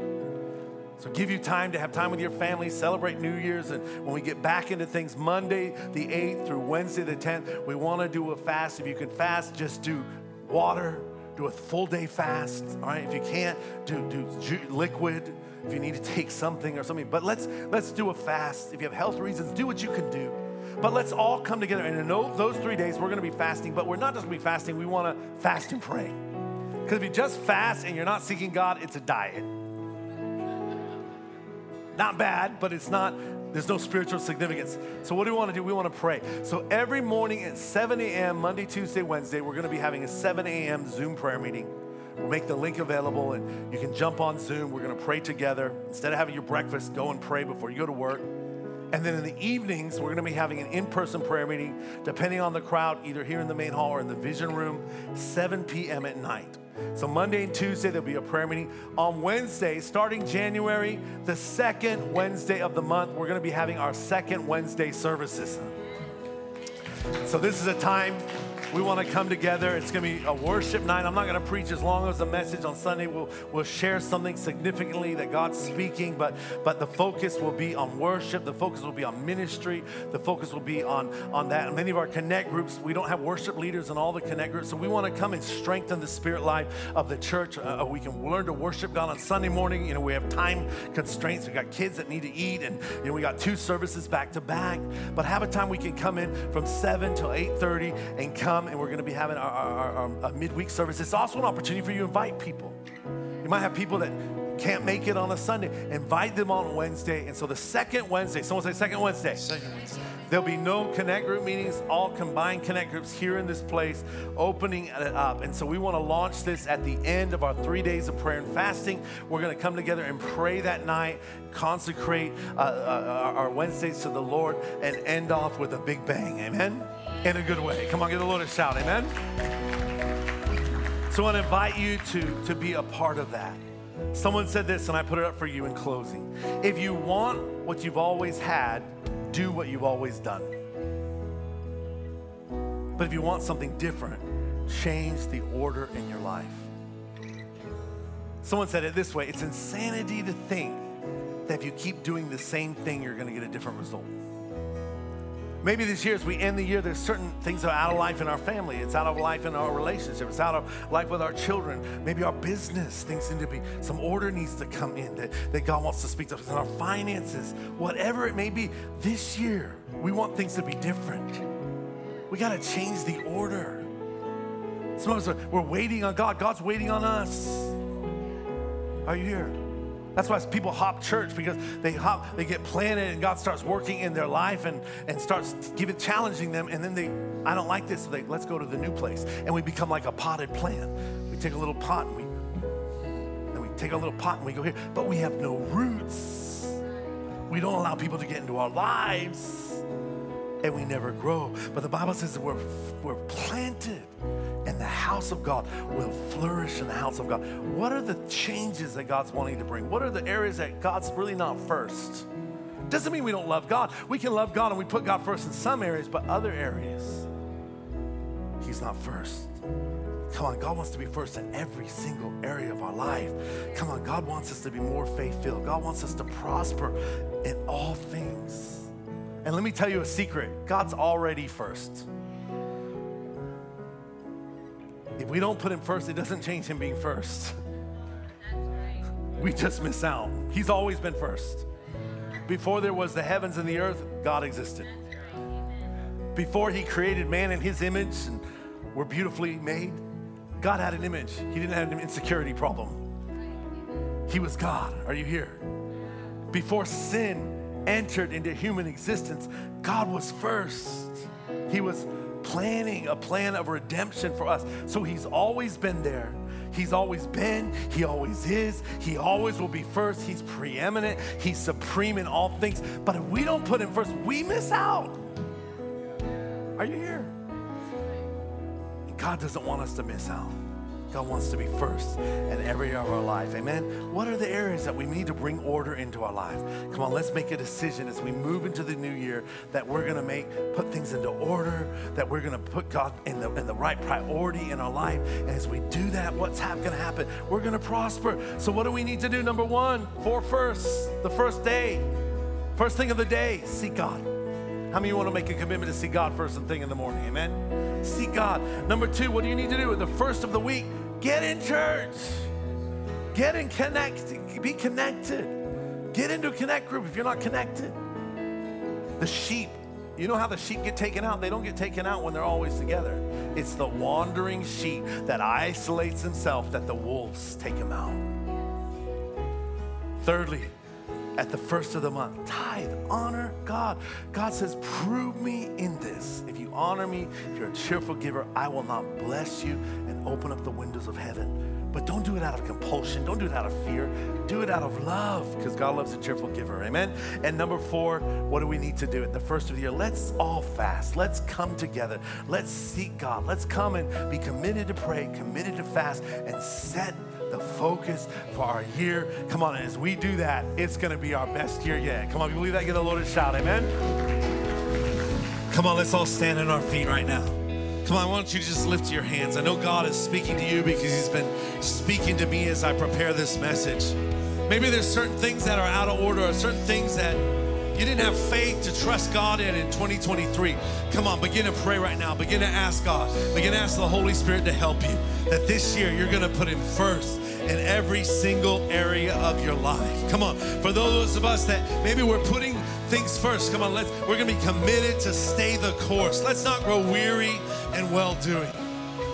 So give you time to have time with your family, celebrate New Year's, and when we get back into things, Monday the 8th through Wednesday the 10th, we want to do a fast. If you can fast, just do water, do a full day fast. All right, if you can't, do do liquid. If you need to take something or something, but let's let's do a fast. If you have health reasons, do what you can do. But let's all come together. And in those three days, we're going to be fasting. But we're not just going to be fasting. We want to fast and pray. Because if you just fast and you're not seeking God, it's a diet. Not bad, but it's not, there's no spiritual significance. So, what do we want to do? We want to pray. So, every morning at 7 a.m., Monday, Tuesday, Wednesday, we're going to be having a 7 a.m. Zoom prayer meeting. We'll make the link available and you can jump on Zoom. We're going to pray together. Instead of having your breakfast, go and pray before you go to work. And then in the evenings, we're going to be having an in person prayer meeting, depending on the crowd, either here in the main hall or in the vision room, 7 p.m. at night. So, Monday and Tuesday, there'll be a prayer meeting. On Wednesday, starting January, the second Wednesday of the month, we're going to be having our second Wednesday services. So, this is a time we want to come together. It's going to be a worship night. I'm not going to preach as long as the message on Sunday. We'll, we'll share something significantly that God's speaking, but, but the focus will be on worship. The focus will be on ministry. The focus will be on, on that. And many of our connect groups, we don't have worship leaders in all the connect groups. So we want to come and strengthen the spirit life of the church. Uh, uh, we can learn to worship God on Sunday morning. You know, we have time constraints. We've got kids that need to eat, and you know, we got two services back to back. But have a time we can come in from 7 till 8:30 and come come and we're going to be having our, our, our, our midweek service. It's also an opportunity for you to invite people. You might have people that can't make it on a Sunday. Invite them on Wednesday. And so the second Wednesday, someone say second Wednesday. Second Wednesday. There'll be no connect group meetings, all combined connect groups here in this place, opening it up. And so we want to launch this at the end of our three days of prayer and fasting. We're going to come together and pray that night, consecrate uh, uh, our Wednesdays to the Lord, and end off with a big bang. Amen in a good way. Come on, give the Lord a shout. Amen. So I want to invite you to, to be a part of that. Someone said this, and I put it up for you in closing. If you want what you've always had, do what you've always done. But if you want something different, change the order in your life. Someone said it this way it's insanity to think that if you keep doing the same thing, you're going to get a different result. Maybe this year, as we end the year, there's certain things that are out of life in our family. It's out of life in our relationship. It's out of life with our children. Maybe our business, things need to be, some order needs to come in that, that God wants to speak to us in our finances. Whatever it may be, this year, we want things to be different. We got to change the order. Some of us are, we're waiting on God. God's waiting on us. Are you here? That's why people hop church because they hop, they get planted, and God starts working in their life and, and starts giving challenging them, and then they, I don't like this, so they let's go to the new place. And we become like a potted plant. We take a little pot and we and we take a little pot and we go here, but we have no roots. We don't allow people to get into our lives and we never grow. But the Bible says that we're, we're planted and the house of God will flourish in the house of God. What are the changes that God's wanting to bring? What are the areas that God's really not first? Doesn't mean we don't love God. We can love God and we put God first in some areas, but other areas, He's not first. Come on, God wants to be first in every single area of our life. Come on, God wants us to be more faith filled. God wants us to prosper in all things. And let me tell you a secret God's already first. We don't put him first, it doesn't change him being first. We just miss out. He's always been first. Before there was the heavens and the earth, God existed. Before he created man in his image and we're beautifully made, God had an image. He didn't have an insecurity problem. He was God. Are you here? Before sin entered into human existence, God was first. He was planning a plan of redemption for us. So he's always been there. He's always been, he always is, he always will be first. He's preeminent, he's supreme in all things. But if we don't put him first, we miss out. Are you here? God doesn't want us to miss out. God wants to be first in every area of our life. Amen. What are the areas that we need to bring order into our life? Come on, let's make a decision as we move into the new year that we're going to make put things into order, that we're going to put God in the in the right priority in our life. And as we do that, what's going to happen? We're going to prosper. So what do we need to do? Number 1, for first, the first day. First thing of the day, seek God. How many want to make a commitment to see God first thing in the morning? Amen. Seek God. Number two, what do you need to do? The first of the week, Get in church. Get in connect. Be connected. Get into a connect group if you're not connected. The sheep, you know how the sheep get taken out? They don't get taken out when they're always together. It's the wandering sheep that isolates himself that the wolves take him out. Thirdly, at the first of the month. Tithe, honor God. God says, Prove me in this. If you honor me, if you're a cheerful giver, I will not bless you and open up the windows of heaven. But don't do it out of compulsion. Don't do it out of fear. Do it out of love because God loves a cheerful giver. Amen. And number four, what do we need to do at the first of the year? Let's all fast. Let's come together. Let's seek God. Let's come and be committed to pray, committed to fast, and set the focus for our year. Come on, as we do that, it's going to be our best year yet. Come on, you believe that? Get a loaded shout. Amen. Come on, let's all stand on our feet right now. Come on, why don't you just lift your hands? I know God is speaking to you because He's been speaking to me as I prepare this message. Maybe there's certain things that are out of order, or certain things that you didn't have faith to trust God in in 2023. Come on, begin to pray right now. Begin to ask God. Begin to ask the Holy Spirit to help you. That this year you're going to put Him first in every single area of your life. Come on. For those of us that maybe we're putting things first, come on, let's we're gonna be committed to stay the course. Let's not grow weary and well doing.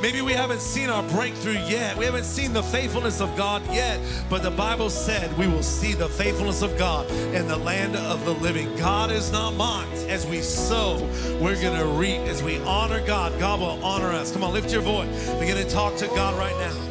Maybe we haven't seen our breakthrough yet. We haven't seen the faithfulness of God yet, but the Bible said we will see the faithfulness of God in the land of the living. God is not mocked. As we sow, we're going to reap. As we honor God, God will honor us. Come on, lift your voice. Begin to talk to God right now.